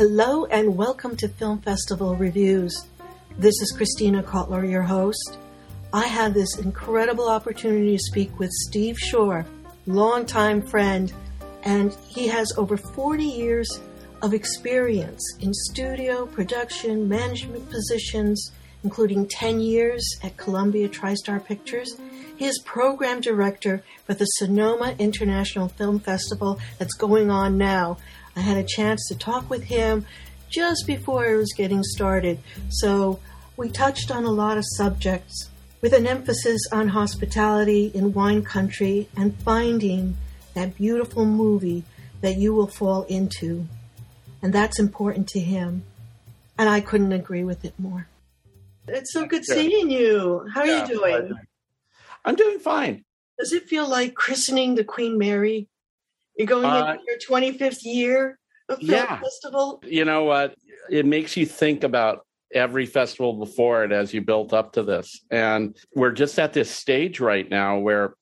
Hello and welcome to Film Festival Reviews. This is Christina Kotler, your host. I have this incredible opportunity to speak with Steve Shore, longtime friend, and he has over 40 years of experience in studio, production, management positions, including 10 years at Columbia TriStar Pictures. He is program director for the Sonoma International Film Festival that's going on now. I had a chance to talk with him just before I was getting started, so we touched on a lot of subjects with an emphasis on hospitality in wine country and finding that beautiful movie that you will fall into. And that's important to him. And I couldn't agree with it more. It's so good seeing you. How are yeah, you doing? I'm doing fine. Does it feel like christening the Queen Mary? You're going uh, into your 25th year of film yeah. festival? You know what? It makes you think about every festival before it as you built up to this. And we're just at this stage right now where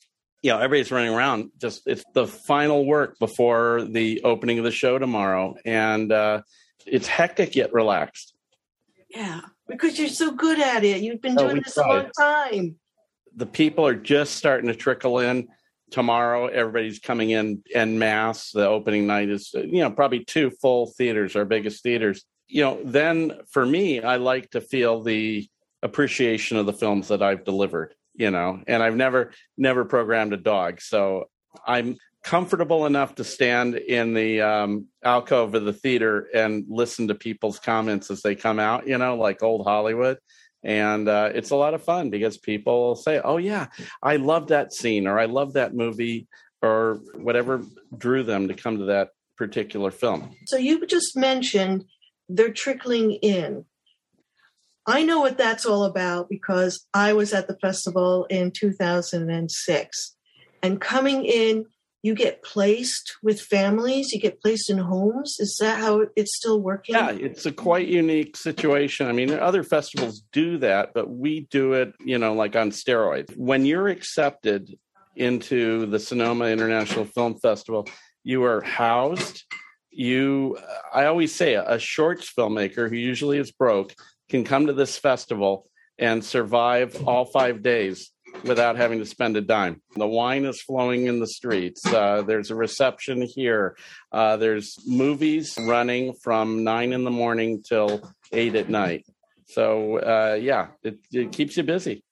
you know everybody's running around just it's the final work before the opening of the show tomorrow and uh it's hectic yet relaxed yeah because you're so good at it you've been oh, doing oh, this tried. a long time the people are just starting to trickle in tomorrow everybody's coming in en masse. The opening night is you know probably two full theaters our biggest theaters. You know then for me i like to feel the appreciation of the films that i've delivered you know and i've never never programmed a dog. So i'm comfortable enough to stand in the um, alcove of the theater and listen to people's comments as they come out you know like old hollywood and uh, it's a lot of fun because people say oh yeah i love that scene or i love that movie or whatever drew them to come to that particular film so you just mentioned they're trickling in I know what that's all about because I was at the festival in 2006. And coming in, you get placed with families, you get placed in homes. Is that how it's still working? Yeah, it's a quite unique situation. I mean, other festivals do that, but we do it, you know, like on steroids. When you're accepted into the Sonoma International Film Festival, you are housed. You, I always say, a shorts filmmaker who usually is broke can come to this festival and survive all five days without having to spend a dime. The wine is flowing in the streets. Uh, there's a reception here. Uh, there's movies running from nine in the morning till eight at night. So uh, yeah, it, it keeps you busy.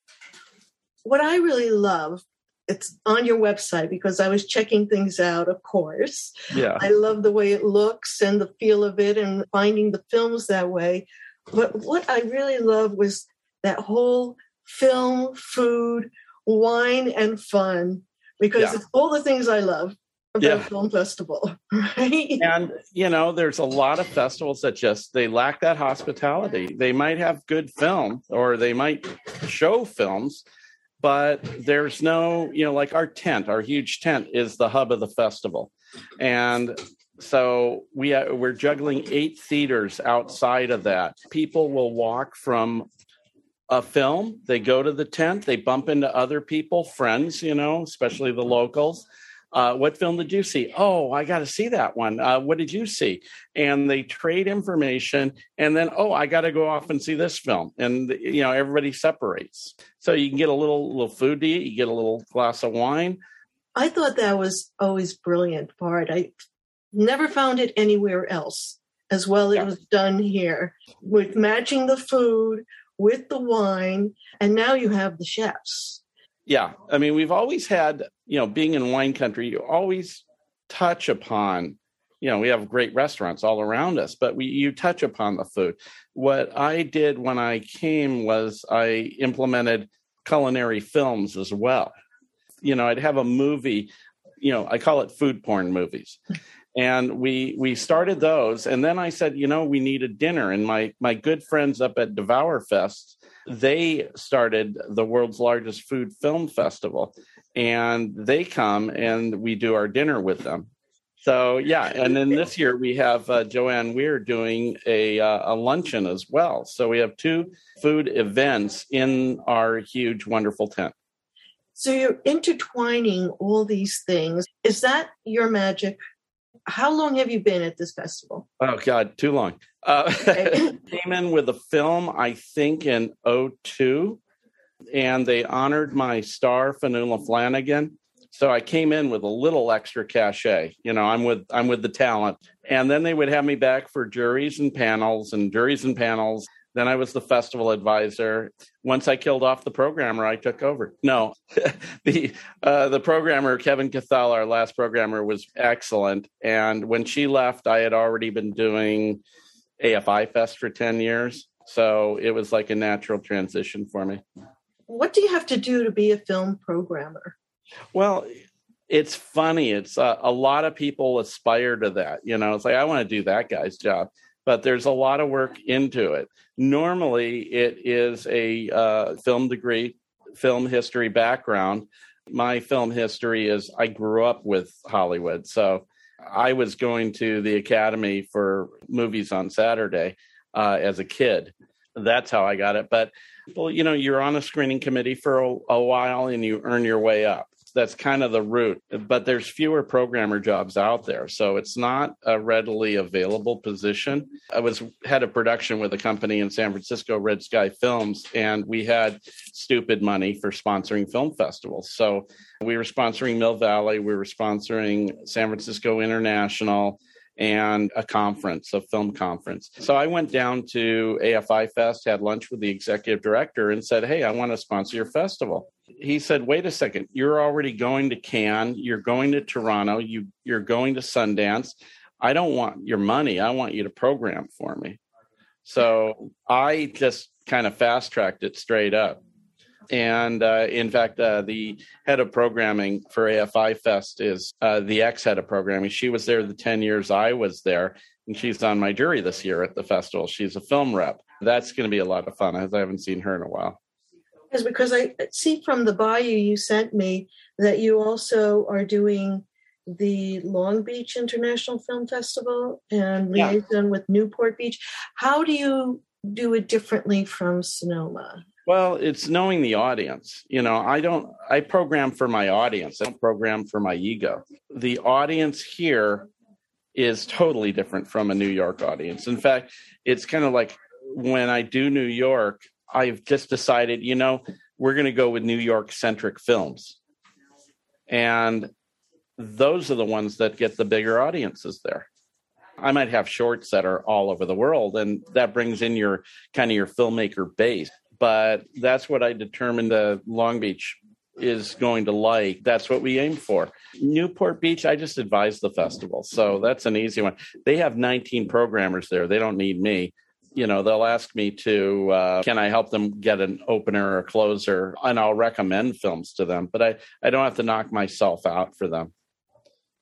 What I really love it's on your website because I was checking things out, of course. Yeah. I love the way it looks and the feel of it and finding the films that way. But what I really love was that whole film, food, wine, and fun, because yeah. it's all the things I love about yeah. film festival, right? And you know, there's a lot of festivals that just they lack that hospitality. They might have good film or they might show films, but there's no, you know, like our tent, our huge tent is the hub of the festival. And so we uh, we're juggling eight theaters outside of that. People will walk from a film, they go to the tent, they bump into other people, friends, you know, especially the locals. Uh, what film did you see? Oh, I got to see that one. Uh, what did you see? And they trade information, and then oh, I got to go off and see this film, and you know everybody separates. So you can get a little little food to eat, you get a little glass of wine. I thought that was always brilliant part. I Never found it anywhere else as well yeah. it was done here with matching the food with the wine. And now you have the chefs. Yeah. I mean, we've always had, you know, being in wine country, you always touch upon you know we have great restaurants all around us but we you touch upon the food what i did when i came was i implemented culinary films as well you know i'd have a movie you know i call it food porn movies and we we started those. And then i said you know we need a dinner. And my my good friends up at devour fest they started the world's largest food film festival. And they come and we do our dinner with them. So yeah. And then this year we have uh, joanne weir doing a uh, a luncheon as well. So we have two food events in our huge wonderful tent. So you're intertwining all these things. Is that your magic how long have you been at this festival? Oh God, too long. Uh, Okay. came in with a film, I think, in 02, and they honored my star, Fionnula Flanagan. So I came in with a little extra cachet. You know, I'm with I'm with the talent, and then they would have me back for juries and panels and juries and panels. Then I was the festival advisor. Once I killed off the programmer, I took over. No, the uh, the programmer Kevin Cathal, our last programmer, was excellent. And when she left, I had already been doing AFI Fest for ten years, so it was like a natural transition for me. What do you have to do to be a film programmer? Well, it's funny. It's uh, a lot of people aspire to that. You know, it's like I want to do that guy's job, but there's a lot of work into it. Normally, it is a uh, film degree, film history background. My film history is I grew up with Hollywood, so I was going to the Academy for movies on Saturday uh, as a kid. That's how I got it. But well, you know, you're on a screening committee for a, a while and you earn your way up. That's kind of the route. But there's fewer programmer jobs out there, so it's not a readily available position. I was head of production with a company in San Francisco, Red Sky Films, and we had stupid money for sponsoring film festivals. So we were sponsoring Mill Valley, we were sponsoring San Francisco International and a conference, a film conference. So I went down to AFI Fest, had lunch with the executive director, and said, Hey, I want to sponsor your festival. He said, Wait a second, you're already going to Cannes, you're going to Toronto, you, you're going to Sundance. I don't want your money, I want you to program for me. So I just kind of fast tracked it straight up. And uh, in fact, uh, the head of programming for AFI Fest is uh, the ex head of programming. She was there the 10 years I was there, and she's on my jury this year at the festival. She's a film rep. That's going to be a lot of fun, as I haven't seen her in a while. Is because I see from the bio you sent me that you also are doing the Long Beach International Film Festival and Yeah. liaison with Newport Beach. How do you do it differently from Sonoma? Well, it's knowing the audience. You know, I don't, I program for my audience, I don't program for my ego. The audience here is totally different from a New York audience. In fact, it's kind of like when I do New York, I've just decided, you know, we're going to go with New York centric films. And those are the ones that get the bigger audiences there. I might have shorts that are all over the world, and that brings in your kind of your filmmaker base. But that's what I determined the Long Beach is going to like. That's what we aim for. Newport Beach, I just advise the festival. So that's an easy one. They have 19 programmers there. They don't need me. You know, they'll ask me to, uh, can I help them get an opener or a closer? And I'll recommend films to them, but I, I don't have to knock myself out for them.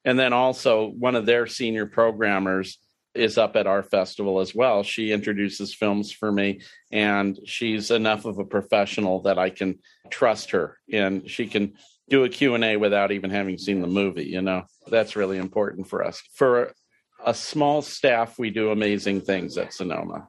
And then also, one of their senior programmers is up at our festival as well. She introduces films for me, and she's enough of a professional that I can trust her, and she can do a Q&A without even having seen the movie, you know. That's really important for us. For a small staff, we do amazing things at Sonoma.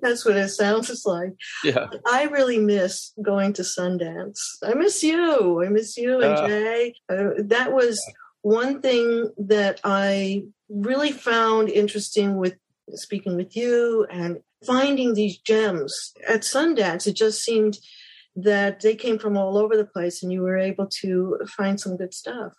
That's what it sounds like. Yeah. I really miss going to Sundance. I miss you. I miss you and Uh. Jay. Uh, that was one thing that I really found interesting with speaking with you and finding these gems at Sundance. It just seemed that they came from all over the place and you were able to find some good stuff.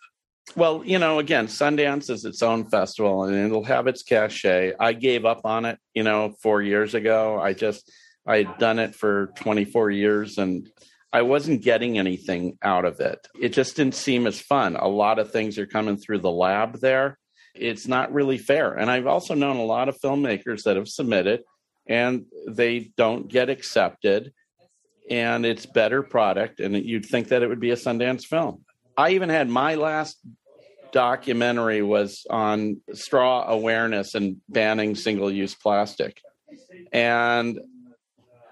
Well, you know, again, Sundance is its own festival and it'll have its cachet. I gave up on it, you know, four years ago. I just, I had done it for 24 years and I wasn't getting anything out of it. It just didn't seem as fun. A lot of things are coming through the lab there. It's not really fair. And I've also known a lot of filmmakers that have submitted and they don't get accepted and it's better product and you'd think that it would be a Sundance film. I even had my last documentary was on straw awareness and banning single use plastic. And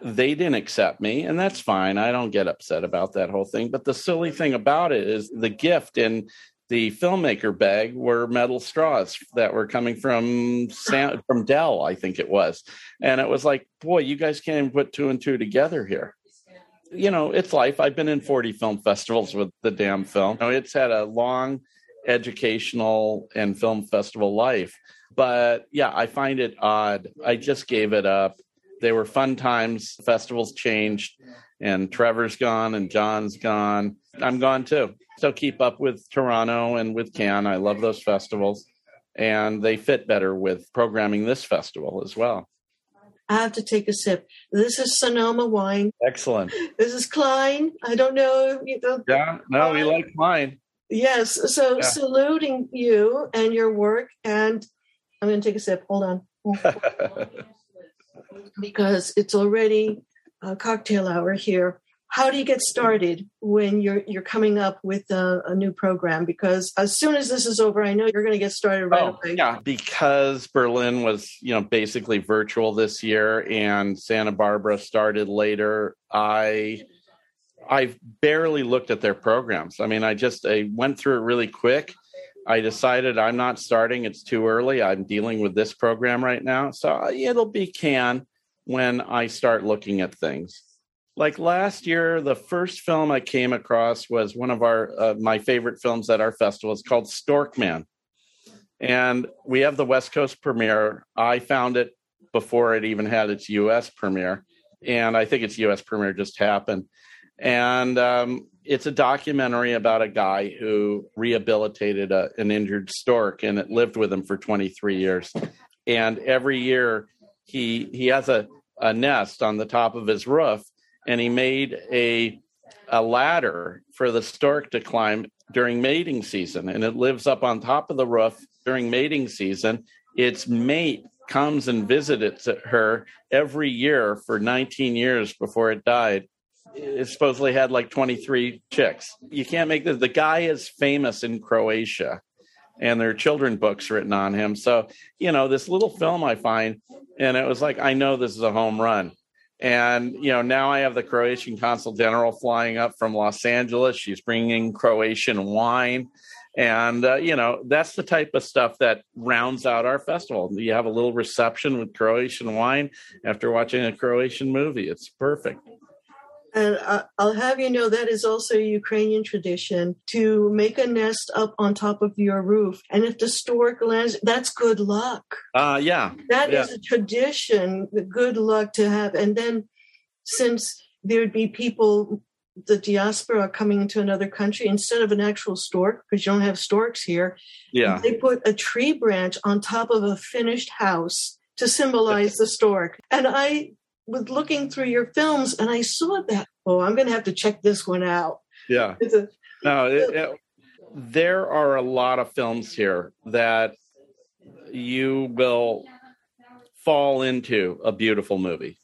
they didn't accept me, and that's fine. I don't get upset about that whole thing. But the silly thing about it is the gift in the filmmaker bag were metal straws that were coming from Sam, from Dell, I think it was. And it was like, boy, you guys can't even put two and two together here you know, it's life. I've been in 40 film festivals with the damn film. You know, it's had a long educational and film festival life. But yeah, I find it odd. I just gave it up. They were fun times. Festivals changed, and Trevor's gone, and John's gone. I'm gone too. So keep up with Toronto and with Cannes. I love those festivals, and they fit better with programming this festival as well. I have to take a sip. This is Sonoma wine. Excellent. This is Cline. I don't know. You know yeah, no, we like wine. Yes. So yeah. saluting you and your work. And I'm going to take a sip. Hold on. because it's already a cocktail hour here how do you get started when you're you're coming up with a, a, new program? Because as soon as this is over i know you're going to get started right oh, away. yeah. Because berlin was you know basically virtual this year and santa barbara started later i i barely looked at their programs. I mean i just i went through it really quick. I decided i'm not starting. It's too early. I'm dealing with this program right now. So uh, it'll be Cannes when i start looking at things like last year the first film i came across was one of our uh, my favorite films at our festival. It's called storkman and we have the west coast premiere. I found it before it even had its us premiere. And i think its us premiere just happened. And um, it's a documentary about a guy who rehabilitated a, an injured stork and it lived with him for 23 years. And every year he he has a, a nest on the top of his roof and he made a a ladder for the stork to climb during mating season. And it lives up on top of the roof during mating season. Its mate comes and visits her every year for 19 years before it died. It supposedly had like 23 chicks. You can't make this the guy is famous in croatia and there are children books written on him. So you know this little film i find and it was like i know this is a home run and, you know, now I have the Croatian consul general flying up from Los Angeles. She's bringing Croatian wine. And, uh, you know, that's the type of stuff that rounds out our festival. You have a little reception with Croatian wine after watching a Croatian movie. It's perfect. And I'll have you know that is also a Ukrainian tradition to make a nest up on top of your roof. And if the stork lands, that's good luck. Uh, yeah. that yeah. is a tradition, good luck to have. And then since there'd be people, the diaspora coming into another country, instead of an actual stork, because you don't have storks here, yeah. they put a tree branch on top of a finished house to symbolize the stork. And I was looking through your films and I saw that. Oh, I'm going to have to check this one out. Yeah. A, no, it, it, there are a lot of films here that you will fall into a beautiful movie.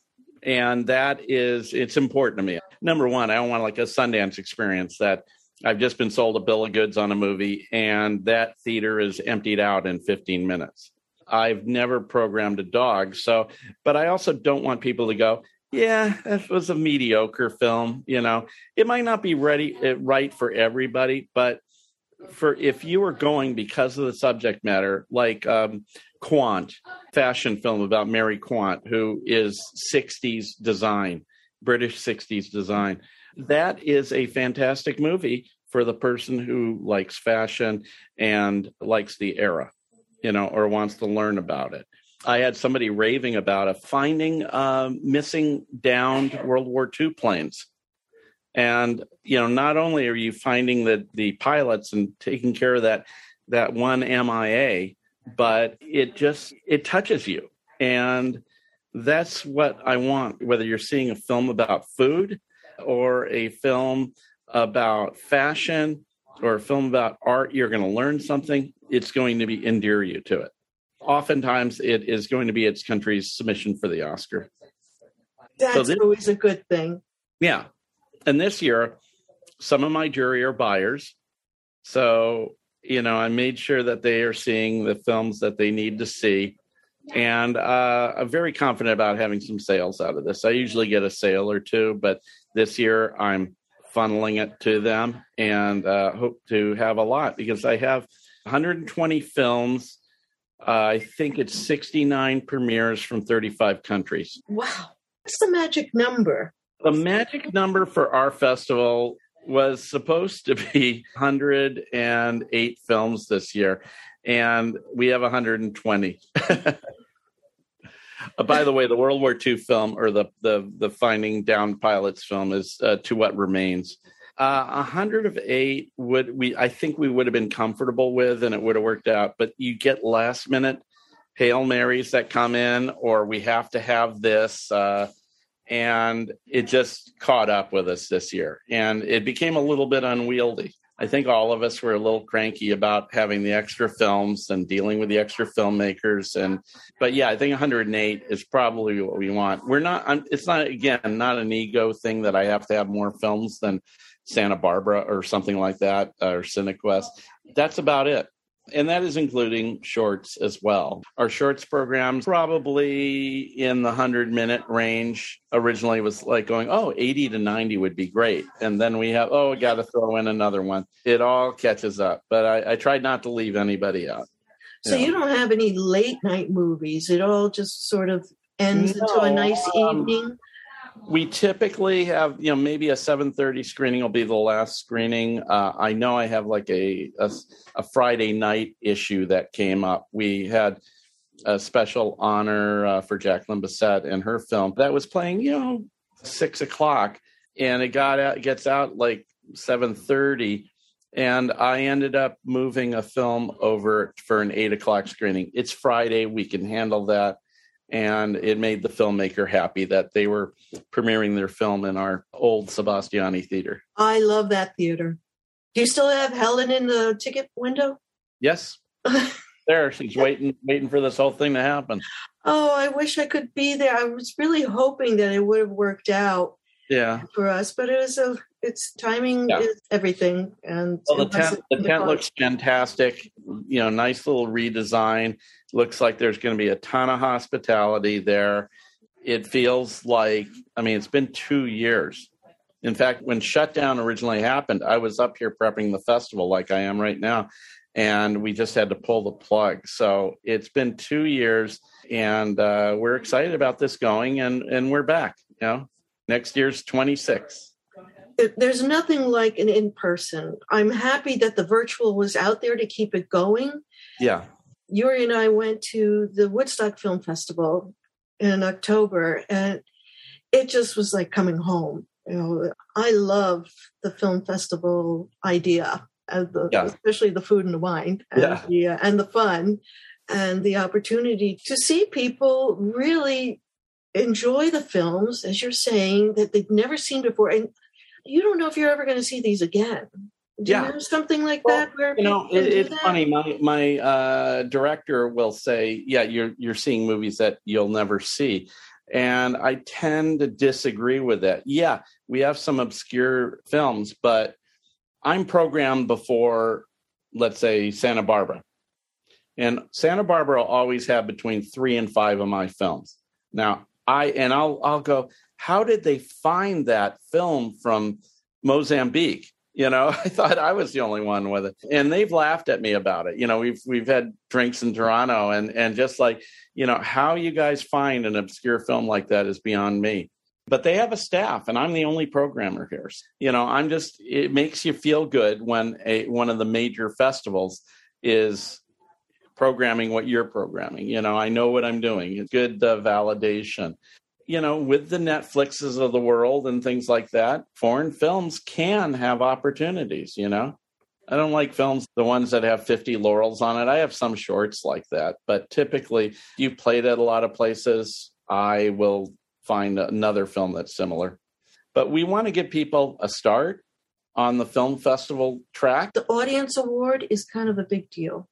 And that is, it's important to me. Number one, I don't want like a Sundance experience that I've just been sold a bill of goods on a movie and that theater is emptied out in 15 minutes. I've never programmed a dog. So, but I also don't want people to go, yeah, that was a mediocre film. You know, it might not be ready eh, right for everybody, but for if you were going because of the subject matter, like um, Quant, fashion film about Mary Quant, who is 60s design, British 60s design. That is a fantastic movie for the person who likes fashion and likes the era you know, or wants to learn about it. I had somebody raving about a finding uh, missing downed World War II planes. And you know, not only are you finding the the pilots and taking care of that that one MIA, but it just it touches you. And that's what I want, whether you're seeing a film about food or a film about fashion or a film about art, you're going to learn something it's going to be endear you to it. Oftentimes, it is going to be its country's submission for the Oscar. That's so this, always a good thing. Yeah. And this year, some of my jury are buyers. So, you know, I made sure that they are seeing the films that they need to see. And uh, I'm very confident about having some sales out of this. I usually get a sale or two, but this year I'm funneling it to them and uh, hope to have a lot because I have 120 films. Uh, I think it's 69 premieres from 35 countries. Wow. What's the magic number? The magic number for our festival was supposed to be 108 films this year, and we have 120. Uh, by the way, the World War II film or the the the Finding Down Pilots film is uh, To What Remains. Uh, a hundred of eight would we I think we would have been comfortable with, and it would have worked out. But you get last minute hail marys that come in, or we have to have this, uh, and it just caught up with us this year, and it became a little bit unwieldy. I think all of us were a little cranky about having the extra films and dealing with the extra filmmakers. And, but yeah, I think 108 is probably what we want. We're not, I'm, it's not, again, not an ego thing that I have to have more films than Santa Barbara or something like that uh, or Cinequest. That's about it and that is including shorts as well. Our shorts program probably in the 100 minute range. Originally was like going, oh, 80 to 90 would be great. And then we have, oh, we got to throw in another one. It all catches up. But I, I tried not to leave anybody out. So you, you don't have any late night movies. It all just sort of ends no, into a nice um, evening we typically have you know maybe a 7.30 screening will be the last screening. Uh, i know i have like a, a, a friday night issue that came up. We had a special honor uh, for jacqueline bisset and her film that was playing you know six o'clock and it got out gets out like 7.30 and i ended up moving a film over for an eight o'clock screening. It's friday. We can handle that and it made the filmmaker happy that they were premiering their film in our old Sebastiani theater. I love that theater. Do you still have Helen in the ticket window? Yes. there, she's waiting, waiting for this whole thing to happen. Oh, I wish I could be there. I was really hoping that it would have worked out. Yeah. For us, but it was a it's timing yeah. is everything and well, the tent the tent looks fantastic you know nice little redesign. Looks like there's going to be a ton of hospitality there. It feels like i mean it's been two years. In fact when shutdown originally happened i was up here prepping the festival like i am right now and we just had to pull the plug. So it's been two years and uh, we're excited about this going and and we're back you know next year's 26 there's nothing like an in person. I'm happy that the virtual was out there to keep it going. Yeah. Yuri and I went to the Woodstock Film Festival in October, and it just was like coming home. You know, I love the film festival idea, the, yeah. especially the food and the wine, and, yeah. the, uh, and the fun, and the opportunity to see people really enjoy the films, as you're saying, that they've never seen before. And you don't know if you're ever going to see these again. Do yeah. you know something like well, that where you know it, it's that? funny my my uh, director will say yeah you're you're seeing movies that you'll never see and i tend to disagree with that yeah we have some obscure films but i'm programmed before let's say santa barbara and santa barbara will always have between three and five of my films now i and i'll i'll go how did they find that film from Mozambique? You know, I thought I was the only one with it. And they've laughed at me about it. You know, we've we've had drinks in Toronto and and just like, you know, how you guys find an obscure film like that is beyond me. But they have a staff and I'm the only programmer here. You know, I'm just it makes you feel good when a one of the major festivals is programming what you're programming. You know, I know what I'm doing. It's good uh, validation you know, with the Netflixes of the world and things like that, foreign films can have opportunities, you know. I don't like films, the ones that have 50 laurels on it. I have some shorts like that, but typically, you've played at a lot of places, I will find another film that's similar. But we want to give people a start on the film festival track. The audience award is kind of a big deal.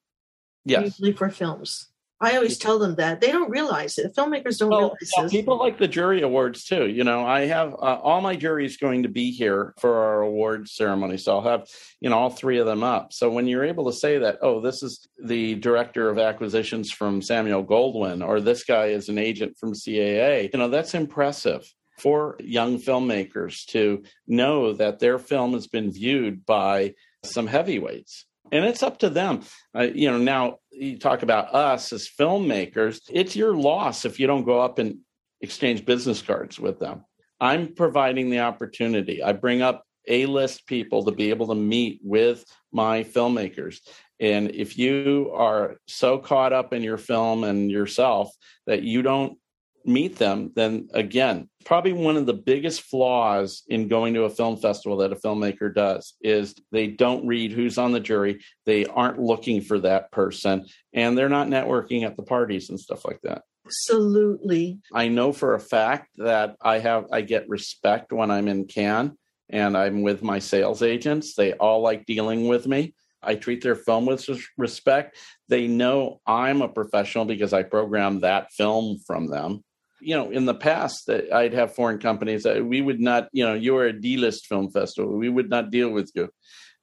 Yes. Usually for films. I always tell them that they don't realize it. Filmmakers don't well, realize this. People like the jury awards too. You know, I have uh, all my juries going to be here for our award ceremony, so I'll have you know all three of them up. So when you're able to say that, oh, this is the director of acquisitions from Samuel Goldwyn, or this guy is an agent from CAA, you know, that's impressive for young filmmakers to know that their film has been viewed by some heavyweights and it's up to them. Uh, you know now you talk about us as filmmakers it's your loss if you don't go up and exchange business cards with them. I'm providing the opportunity. I bring up A list people to be able to meet with my filmmakers. And if you are so caught up in your film and yourself that you don't meet them, then again, probably one of the biggest flaws in going to a film festival that a filmmaker does is they don't read who's on the jury. They aren't looking for that person and they're not networking at the parties and stuff like that. Absolutely. I know for a fact that I have I get respect when I'm in Cannes and I'm with my sales agents. They all like dealing with me. I treat their film with respect. They know I'm a professional because I program that film from them. You know, in the past, that I'd have foreign companies that we would not, you know, you are a D list film festival. We would not deal with you.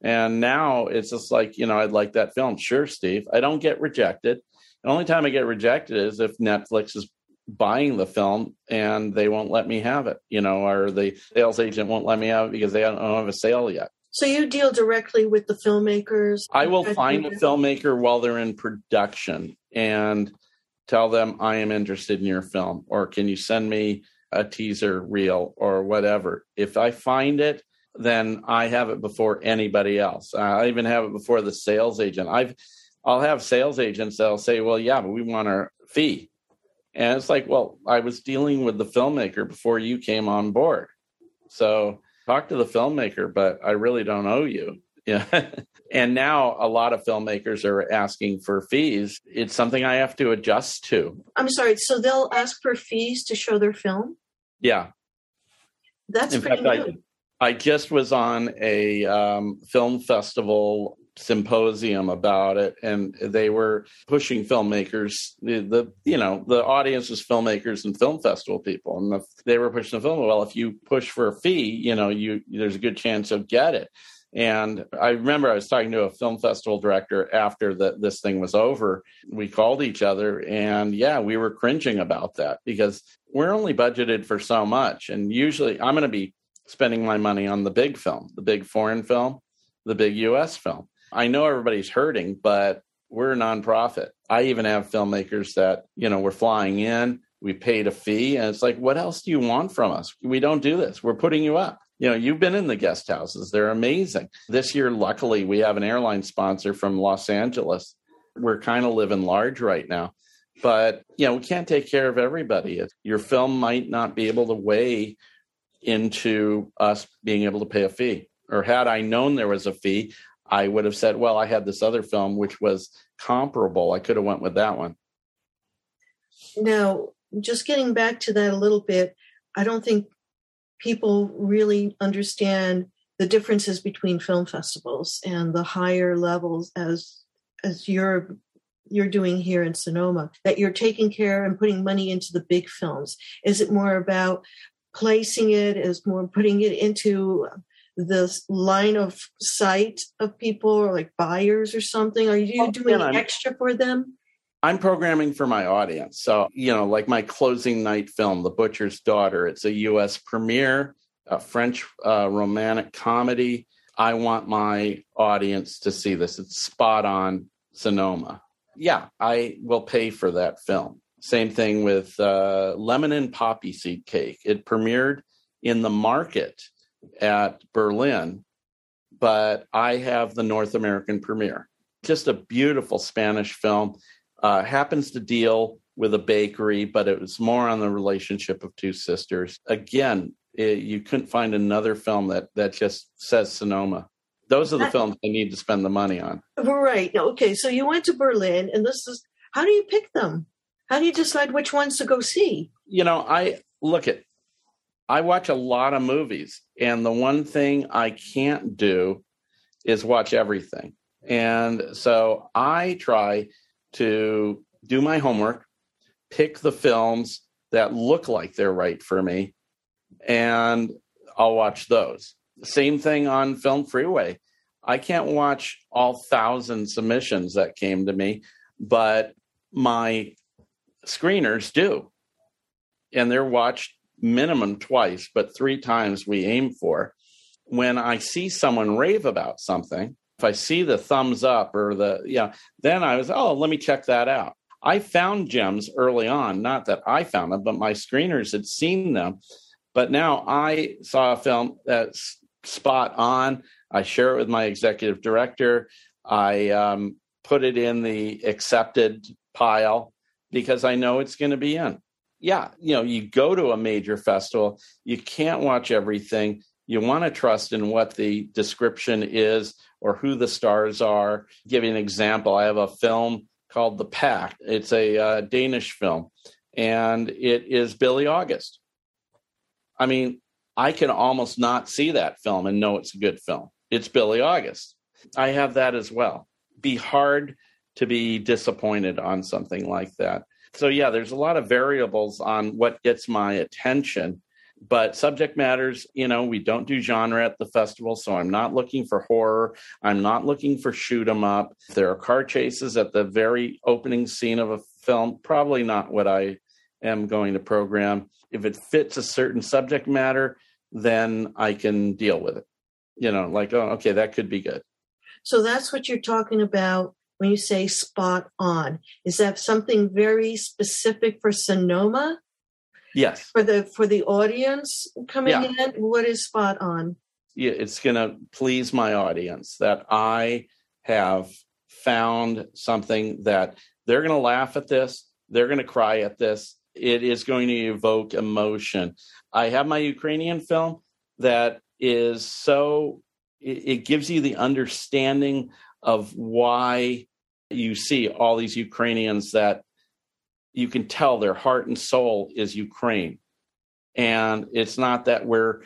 And now it's just like, you know, I'd like that film. Sure, Steve. I don't get rejected. The only time I get rejected is if Netflix is buying the film and they won't let me have it, you know, or the sales agent won't let me have it because they don't have a sale yet. So you deal directly with the filmmakers? I will find a filmmaker while they're in production and tell them I am interested in your film or can you send me a teaser reel or whatever. If I find it, then I have it before anybody else. Uh, I even have it before the sales agent. I've I'll have sales agents that'll say, "Well, yeah, but we want our fee," and it's like, "Well, I was dealing with the filmmaker before you came on board, so talk to the filmmaker, but I really don't owe you." Yeah. and now a lot of filmmakers are asking for fees. It's something I have to adjust to. I'm sorry. So they'll ask for fees to show their film? Yeah. That's In pretty fact, I, I just was on a um, film festival symposium about it and they were pushing filmmakers the, the you know the audience was filmmakers and film festival people and the, they were pushing the film well if you push for a fee you know you there's a good chance you'll get it and I remember I was talking to a film festival director after that this thing was over. We called each other and yeah, we were cringing about that because we're only budgeted for so much. And usually I'm going to be spending my money on the big film, the big foreign film, the big US film. I know everybody's hurting, but we're a nonprofit. I even have filmmakers that, you know, we're flying in, we paid a fee, and it's like, what else do you want from us? We don't do this. We're putting you up. You know, you've been in the guest houses, they're amazing. This year, luckily, we have an airline sponsor from Los Angeles. We're kind of living large right now. But, you know, we can't take care of everybody. Your film might not be able to weigh into us being able to pay a fee. Or had I known there was a fee, I would have said, well, I had this other film which was comparable. I could have went with that one. Now, just getting back to that a little bit, I don't think people really understand the differences between film festivals and the higher levels as as you're you're doing here in Sonoma that you're taking care and putting money into the big films is it more about placing it is more putting it into the line of sight of people or like buyers or something? Are you doing yeah, extra for them? I'm programming for my audience. So, you know, like my closing night film, The Butcher's Daughter, it's a US premiere, a French uh, romantic comedy. I want my audience to see this. It's spot on Sonoma. Yeah, I will pay for that film. Same thing with uh, Lemon and Poppy Seed Cake. It premiered in the market at Berlin, but I have the North American premiere. Just a beautiful Spanish film. Uh, happens to deal with a bakery, but it was more on the relationship of two sisters. Again, it, you couldn't find another film that that just says Sonoma. Those are the films I need to spend the money on. Right. Okay. So you went to Berlin, and this is how do you pick them? How do you decide which ones to go see? You know, I look at I watch a lot of movies, and the one thing I can't do is watch everything. And so I try to do my homework, pick the films that look like they're right for me, and I'll watch those. Same thing on Film Freeway. I can't watch all thousand submissions that came to me, but my screeners do. And they're watched minimum twice, but three times we aim for. When I see someone rave about something, if I see the thumbs up or the, yeah, then I was, oh, let me check that out. I found gems early on, not that I found them, but my screeners had seen them. But now I saw a film that's spot on. I share it with my executive director. I um, put it in the accepted pile because I know it's going to be in. Yeah, you know, you go to a major festival, you can't watch everything. You want to trust in what the description is or who the stars are. give you an example. I have a film called The Pact. It's a uh, Danish film, and it is Bille August. I mean, I can almost not see that film and know it's a good film. It's Bille August. I have that as well. Be hard to be disappointed on something like that. So, yeah, there's a lot of variables on what gets my attention. But subject matters, you know, we don't do genre at the festival. So I'm not looking for horror. I'm not looking for shoot 'em up. There are car chases at the very opening scene of a film, probably not what I am going to program. If it fits a certain subject matter, then I can deal with it. You know, like, oh, okay, that could be good. So that's what you're talking about when you say spot on. Is that something very specific for Sonoma? Yes. For the for the audience coming yeah. in, what is spot on? Yeah, it's going to please my audience that I have found something that they're going to laugh at this, they're going to cry at this. It is going to evoke emotion. I have my Ukrainian film that is so it, it gives you the understanding of why you see all these Ukrainians that you can tell their heart and soul is Ukraine. And it's not that we're,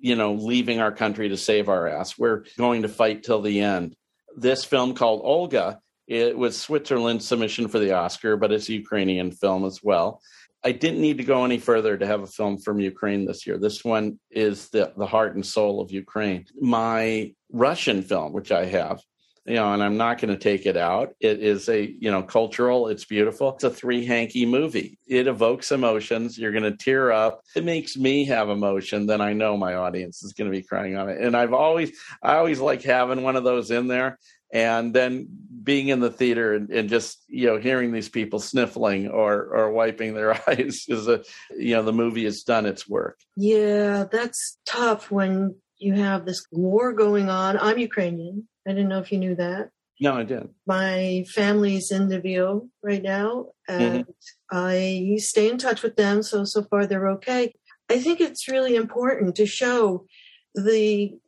you know, leaving our country to save our ass. We're going to fight till the end. This film called Olga, it was Switzerland's submission for the Oscar, but it's a Ukrainian film as well. I didn't need to go any further to have a film from Ukraine this year. This one is the, the heart and soul of Ukraine. My Russian film, which I have, you know, and I'm not going to take it out. It is a, you know, cultural, it's beautiful. It's a three hanky movie. It evokes emotions. You're going to tear up. It makes me have emotion. Then I know my audience is going to be crying on it. And I've always, I always like having one of those in there. And then being in the theater and, and just, you know, hearing these people sniffling or, or wiping their eyes is a, you know, the movie has done its work. Yeah, that's tough when you have this war going on. I'm Ukrainian I didn't know if you knew that. No, I didn't. My family's in Lviv right now, and mm-hmm. I stay in touch with them. So so far they're okay. I think it's really important to show the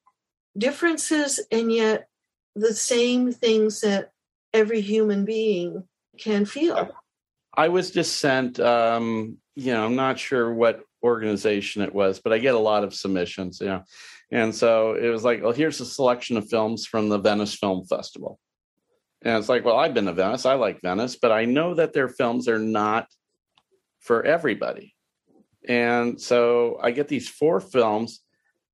differences and yet the same things that every human being can feel. I was just sent. Um, you know, I'm not sure what organization it was, but I get a lot of submissions. You know, and so it was like, well, here's a selection of films from the Venice Film Festival. And it's like, well, I've been to Venice. I like Venice, but I know that their films are not for everybody. And so I get these four films,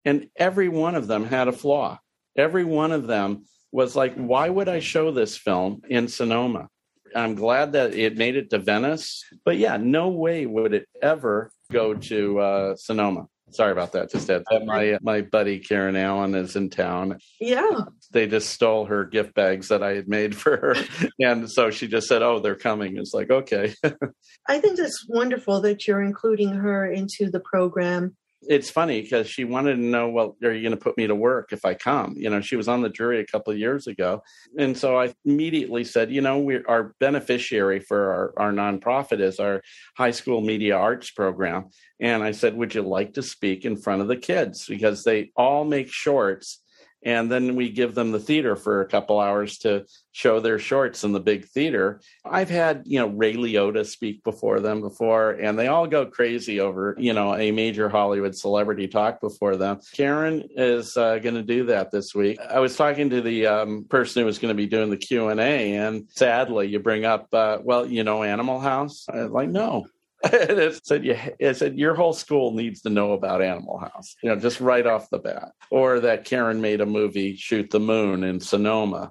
and every one of them had a flaw. Every one of them was like, why would I show this film in Sonoma? I'm glad that it made it to Venice, but yeah, no way would it ever go to uh, Sonoma. Sorry about that. Just that my uh, my buddy Karen Allen is in town. Yeah. They just stole her gift bags that I had made for her. and so she just said, Oh, they're coming. It's like, okay. I think it's wonderful that you're including her into the program it's funny because she wanted to know, well, are you going to put me to work if I come? You know, she was on the jury a couple of years ago. And so I immediately said, you know, we our beneficiary for our, our nonprofit is our high school media arts program. And I said, would you like to speak in front of the kids? Because they all make shorts and then we give them the theater for a couple hours to show their shorts in the big theater. I've had, you know, Ray Liotta speak before them before, and they all go crazy over, you know, a major Hollywood celebrity talk before them. Karen is uh, going to do that this week. I was talking to the um, person who was going to be doing the Q and A, and sadly, you bring up, uh, well, you know, Animal House. I'm like, no, it said, you, it said your whole school needs to know about Animal House, you know, just right off the bat. Or that Karen made a movie, Shoot the Moon, in Sonoma,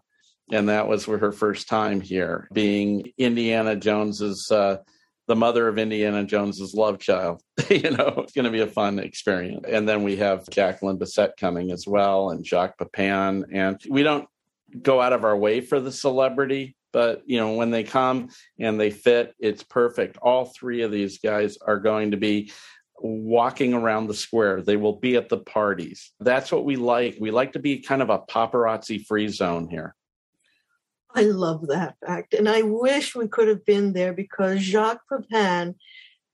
and that was her first time here, being Indiana Jones's, uh, the mother of Indiana Jones's love child. you know, it's going to be a fun experience. And then we have Jacqueline Bisset coming as well, and Jacques Pepin, and we don't go out of our way for the celebrity but you know when they come and they fit it's perfect all three of these guys are going to be walking around the square. They will be at the parties. That's what we like. We like to be kind of a paparazzi free zone here. I love that fact. And I wish we could have been there because Jacques Pepin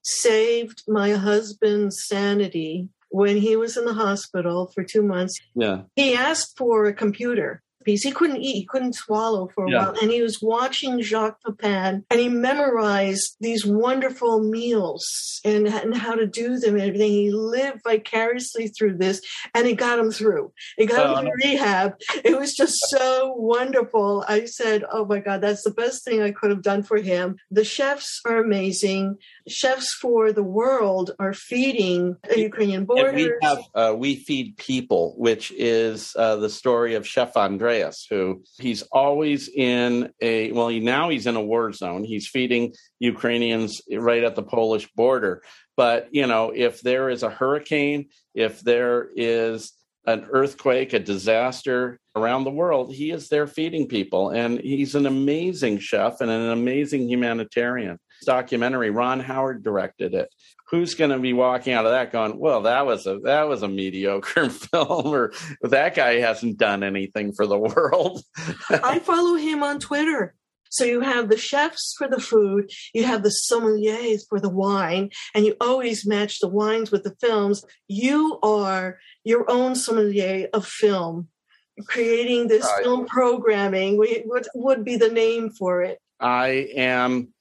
saved my husband's sanity when he was in the hospital for two months. Yeah. He asked for a computer piece. He couldn't eat, he couldn't swallow for a yeah. while. And he was watching Jacques Pepin and he memorized these wonderful meals and, and how to do them and everything. He lived vicariously through this and it got him through. It got uh, him through rehab. It was just so wonderful. I said, Oh my God, that's the best thing I could have done for him. The chefs are amazing. Chefs for the world are feeding Ukrainian borders. we, have, uh, we feed people, which is uh, the story of Chef Andre Andreas, who he's always in a well, he, now he's in a war zone. He's feeding Ukrainians right at the Polish border. But you know, if there is a hurricane, if there is an earthquake, a disaster around the world, he is there feeding people. And he's an amazing chef and an amazing humanitarian. Documentary, Ron Howard directed it who's going to be walking out of that going, well, that was a that was a mediocre film, or that guy hasn't done anything for the world. I follow him on Twitter. So you have the chefs for the food, you have the sommeliers for the wine, and you always match the wines with the films. You are your own sommelier of film, creating this film programming. We, What would be the name for it? I am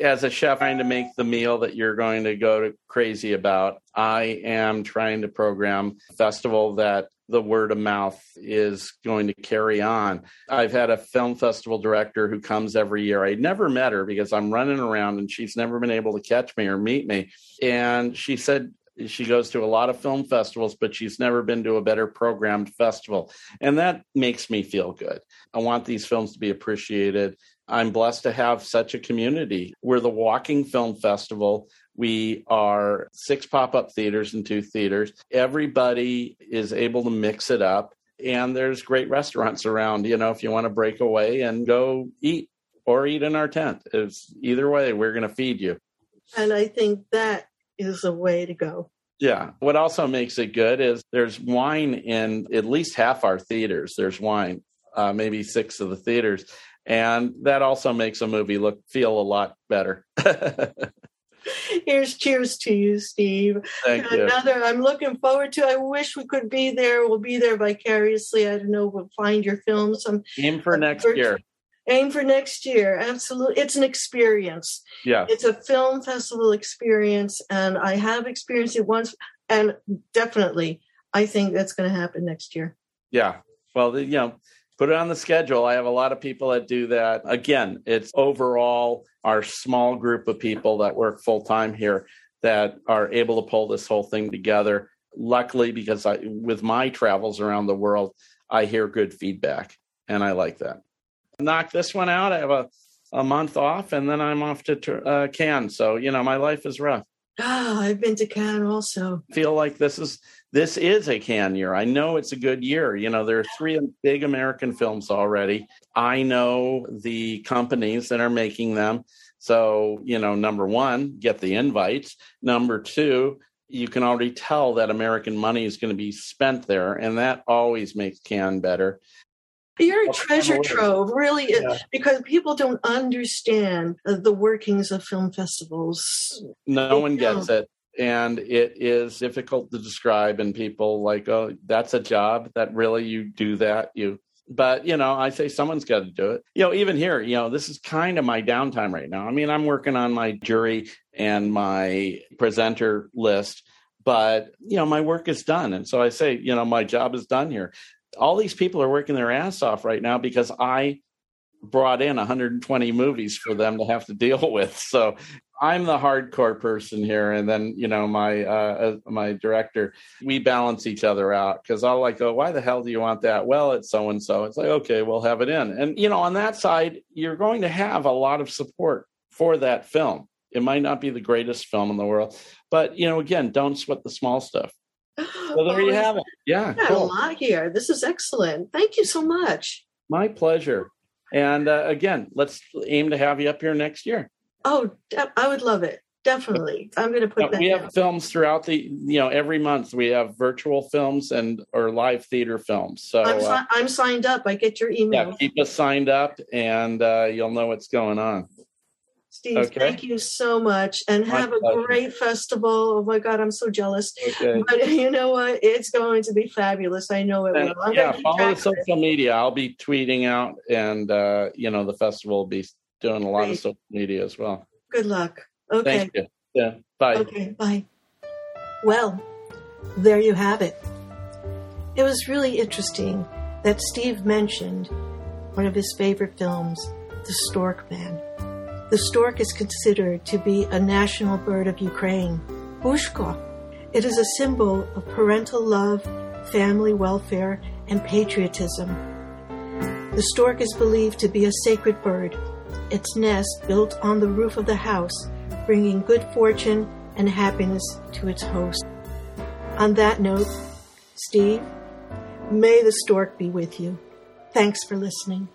as a chef trying to make the meal that you're going to go to crazy about i am trying to program a festival that the word of mouth is going to carry on i've had a film festival director who comes every year i never met her because i'm running around and she's never been able to catch me or meet me and she said she goes to a lot of film festivals, but she's never been to a better programmed festival. And that makes me feel good. I want these films to be appreciated. I'm blessed to have such a community. We're the Walking Film Festival. We are six pop up theaters and two theaters. Everybody is able to mix it up. And there's great restaurants around, you know, if you want to break away and go eat or eat in our tent. It's either way, we're going to feed you. And I think that is the way to go. Yeah. What also makes it good is there's wine in at least half our theaters. There's wine, uh, maybe six of the theaters and that also makes a movie look feel a lot better. Here's cheers to you, Steve. Thank Another you. I'm looking forward to. I wish we could be there. We'll be there vicariously. I don't know. We'll find your film. Some aim for next year. Aim for next year. Absolutely. It's an experience. Yeah. It's a film festival experience. And I have experienced it once. And definitely, I think that's going to happen next year. Yeah. Well, you know, put it on the schedule. I have a lot of people that do that. Again, it's overall our small group of people that work full time here that are able to pull this whole thing together. Luckily, because I, with my travels around the world, I hear good feedback, and I like that. Knock this one out. I have a, a month off, and then I'm off to uh, Cannes. So you know, my life is rough. Oh, I've been to Cannes also. Feel like this is this is a Cannes year. I know it's a good year. You know, there are three big American films already. I know the companies that are making them. So, you know, number one, get the invites. Number two, you can already tell that American money is going to be spent there, and that always makes Cannes better. You're a treasure trove, really, yeah. because people don't understand the workings of film festivals. No one gets it and it is difficult to describe and people like oh that's a job that really you do that you but you know i say someone's got to do it. You know even here you know this is kind of my downtime right now. I mean i'm working on my jury and my presenter list but you know my work is done and so i say you know my job is done here all these people are working their ass off right now because i brought in 120 movies for them to have to deal with so I'm the hardcore person here, and then you know my uh, uh my director. We balance each other out because I'll like go, why the hell do you want that? Well, it's so and so. It's like okay, we'll have it in, and you know on that side, you're going to have a lot of support for that film. It might not be the greatest film in the world, but you know again, don't sweat the small stuff. So there oh, you have it. Yeah, cool. a lot here. This is excellent. Thank you so much. My pleasure. And uh, again, let's aim to have you up here next year. Oh, I would love it. definitely. I'm going to put that. we down. have films throughout the you know every month we have virtual films and or live theater films. So I'm, uh, I'm signed up. I get your email. yeah, keep us signed up and uh, you'll know what's going on. Steve, Okay. thank you so much, and My have a pleasure. great festival. Oh my God, I'm so jealous. Okay. But you know what? It's going to be fabulous. I know it And, will. I'm yeah, follow the social media. I'll be tweeting out, and uh, you know the festival will be doing a lot Great. of social media as well. Good luck. Okay. Thank you. Yeah. Bye. Okay, bye. Well, there you have it. It was really interesting that Steve mentioned one of his favorite films, The Stork Man. The stork is considered to be a national bird of Ukraine, Bushko. It is a symbol of parental love, family welfare, and patriotism. The stork is believed to be a sacred bird, its nest built on the roof of the house, bringing good fortune and happiness to its host. On that note, Steve, may the stork be with you. Thanks for listening.